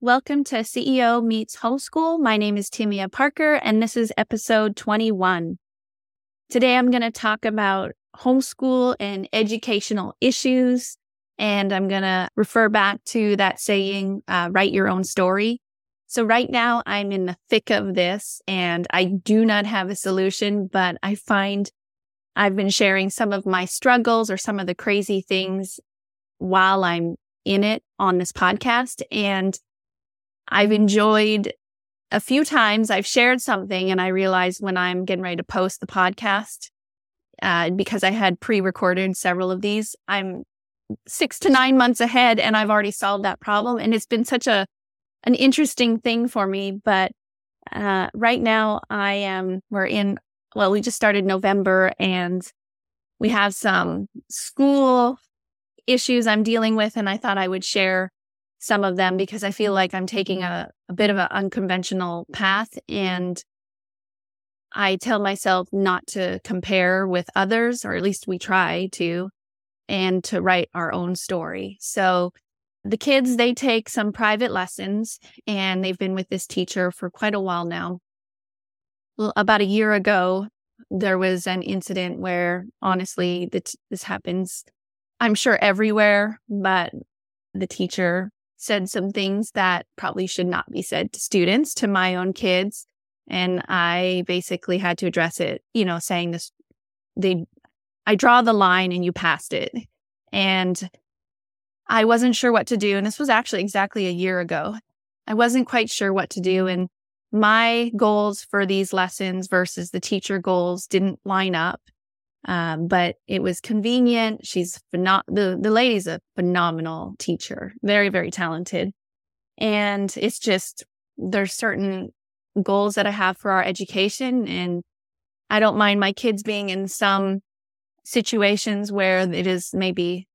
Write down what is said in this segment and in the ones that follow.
Welcome to CEO Meets Homeschool. My name is Timea Parker, and this is episode 21. Today, I'm going to talk about homeschool and educational issues, and I'm going to refer back to that saying, uh, write your own story. So, right now, I'm in the thick of this, and I do not have a solution, but I find I've been sharing some of my struggles or some of the crazy things while I'm in it on this podcast. And I've enjoyed a few times I've shared something and I realized when I'm getting ready to post the podcast, uh, because I had pre recorded several of these, I'm six to nine months ahead and I've already solved that problem. And it's been such a, an interesting thing for me. But, uh, right now I am, we're in, well, we just started November and we have some school issues I'm dealing with. And I thought I would share some of them because I feel like I'm taking a, a bit of an unconventional path. And I tell myself not to compare with others, or at least we try to, and to write our own story. So the kids, they take some private lessons and they've been with this teacher for quite a while now. Well, about a year ago, there was an incident where honestly, this happens, I'm sure everywhere, but the teacher said some things that probably should not be said to students, to my own kids. And I basically had to address it, you know, saying this, they, I draw the line and you passed it. And I wasn't sure what to do. And this was actually exactly a year ago. I wasn't quite sure what to do. And my goals for these lessons versus the teacher goals didn't line up. Um, but it was convenient. She's phenom- the the lady's a phenomenal teacher, very very talented, and it's just there's certain goals that I have for our education, and I don't mind my kids being in some situations where it is maybe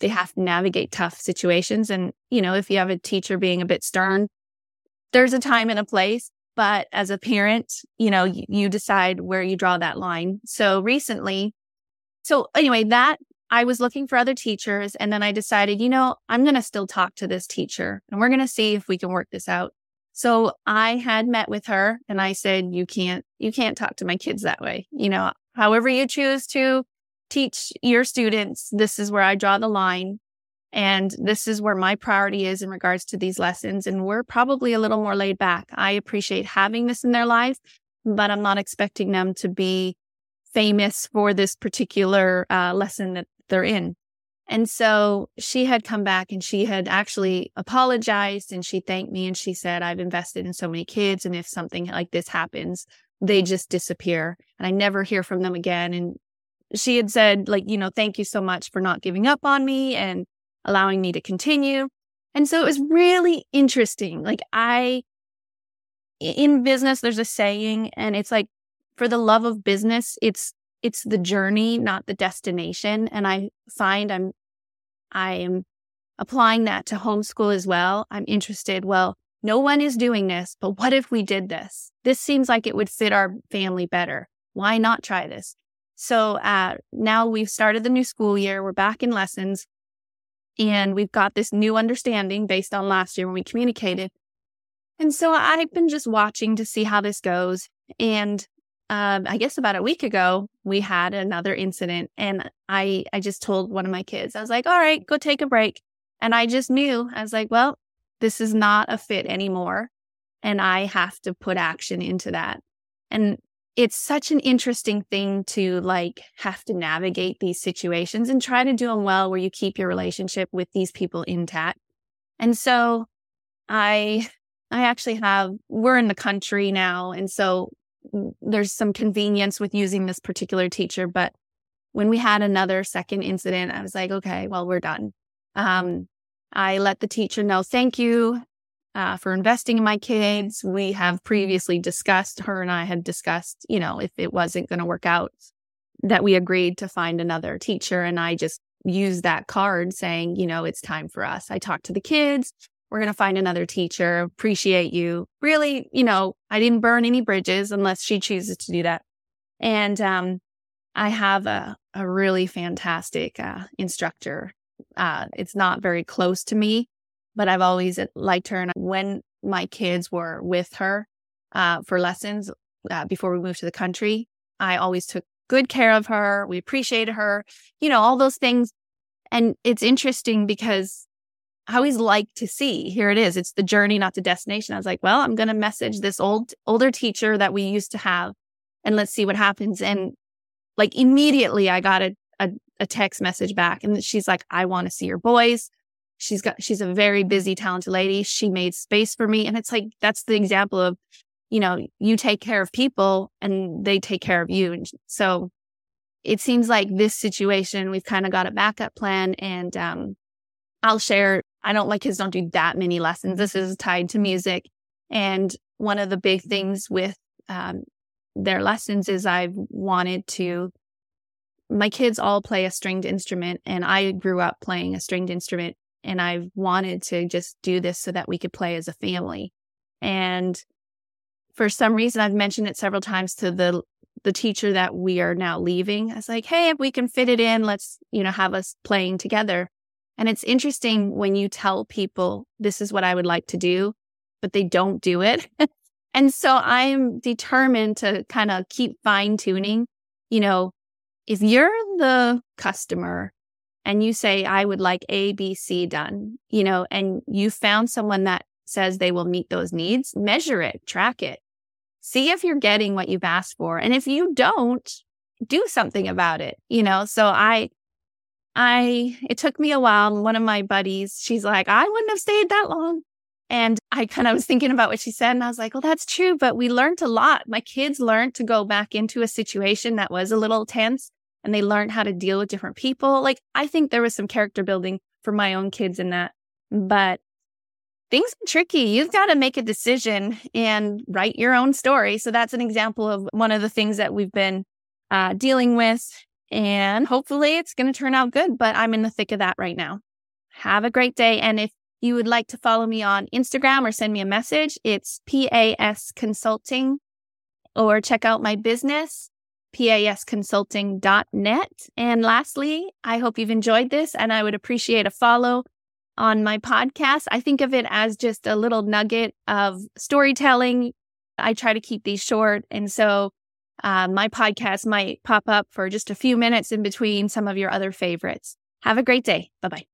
they have to navigate tough situations, and you know if you have a teacher being a bit stern, there's a time and a place. But as a parent, you know, you, decide where you draw that line. So recently, so anyway, that I was looking for other teachers and then I decided, you know, I'm going to still talk to this teacher and we're going to see if we can work this out. So I had met with her and I said, you can't, you can't talk to my kids that way. You know, however you choose to teach your students, this is where I draw the line. And this is where my priority is in regards to these lessons. And we're probably a little more laid back. I appreciate having this in their life, but I'm not expecting them to be famous for this particular uh, lesson that they're in. And so she had come back and she had actually apologized and she thanked me and she said, I've invested in so many kids. And if something like this happens, they just disappear and I never hear from them again. And she had said, like, you know, thank you so much for not giving up on me and allowing me to continue. And so it was really interesting. Like, I, in business, there's a saying, and it's like, for the love of business, it's, it's the journey, not the destination. And I find I'm, I am applying that to homeschool as well. I'm interested. Well, no one is doing this, but what if we did this? This seems like it would fit our family better. Why not try this? So uh, now we've started the new school year. We're back in lessons and we've got this new understanding based on last year when we communicated. And so I've been just watching to see how this goes. And um, I guess about a week ago, we had another incident and I, I just told one of my kids, I was like, all right, go take a break. And I just knew, I was like, well, this is not a fit anymore. And I have to put action into that. And it's such an interesting thing to like have to navigate these situations and try to do them well where you keep your relationship with these people intact. And so I, I actually have, we're in the country now. And so there's some convenience with using this particular teacher. But when we had another second incident, I was like, okay, well, we're done. Um, I let the teacher know, thank you uh, for investing in my kids. We have previously discussed, her and I had discussed, you know, if it wasn't going to work out, that we agreed to find another teacher. And I just used that card saying, you know, it's time for us. I talked to the kids. We're going to find another teacher. Appreciate you. Really, you know, I didn't burn any bridges unless she chooses to do that. And um, I have a, a really fantastic uh, instructor. Uh, it's not very close to me, but I've always liked her. And when my kids were with her uh, for lessons uh, before we moved to the country, I always took good care of her. We appreciated her, you know, all those things. And it's interesting because I always like to see here it is. It's the journey, not the destination. I was like, well, I'm going to message this old, older teacher that we used to have and let's see what happens. And like immediately I got a, a, a text message back and she's like, I want to see your boys. She's got, she's a very busy, talented lady. She made space for me. And it's like, that's the example of, you know, you take care of people and they take care of you. And so it seems like this situation, we've kind of got a backup plan and, um, I'll share. I don't like kids don't do that many lessons. This is tied to music. And one of the big things with, um, their lessons is I've wanted to my kids all play a stringed instrument and I grew up playing a stringed instrument and I've wanted to just do this so that we could play as a family. And for some reason, I've mentioned it several times to the the teacher that we are now leaving. I was like, hey, if we can fit it in, let's you know have us playing together. And it's interesting when you tell people this is what I would like to do, but they don't do it. and so I'm determined to kind of keep fine tuning. You know, if you're the customer and you say, I would like A, B, C done, you know, and you found someone that says they will meet those needs, measure it, track it, see if you're getting what you've asked for. And if you don't, do something about it, you know? So I, I, it took me a while. One of my buddies, she's like, I wouldn't have stayed that long. And I kind of was thinking about what she said and I was like, well, that's true. But we learned a lot. My kids learned to go back into a situation that was a little tense and they learned how to deal with different people. Like, I think there was some character building for my own kids in that. But things are tricky. You've got to make a decision and write your own story. So that's an example of one of the things that we've been uh, dealing with. And hopefully it's going to turn out good, but I'm in the thick of that right now. Have a great day. And if you would like to follow me on Instagram or send me a message, it's PAS Consulting or check out my business, pasconsulting.net. And lastly, I hope you've enjoyed this and I would appreciate a follow on my podcast. I think of it as just a little nugget of storytelling. I try to keep these short. And so uh, my podcast might pop up for just a few minutes in between some of your other favorites. Have a great day. Bye bye.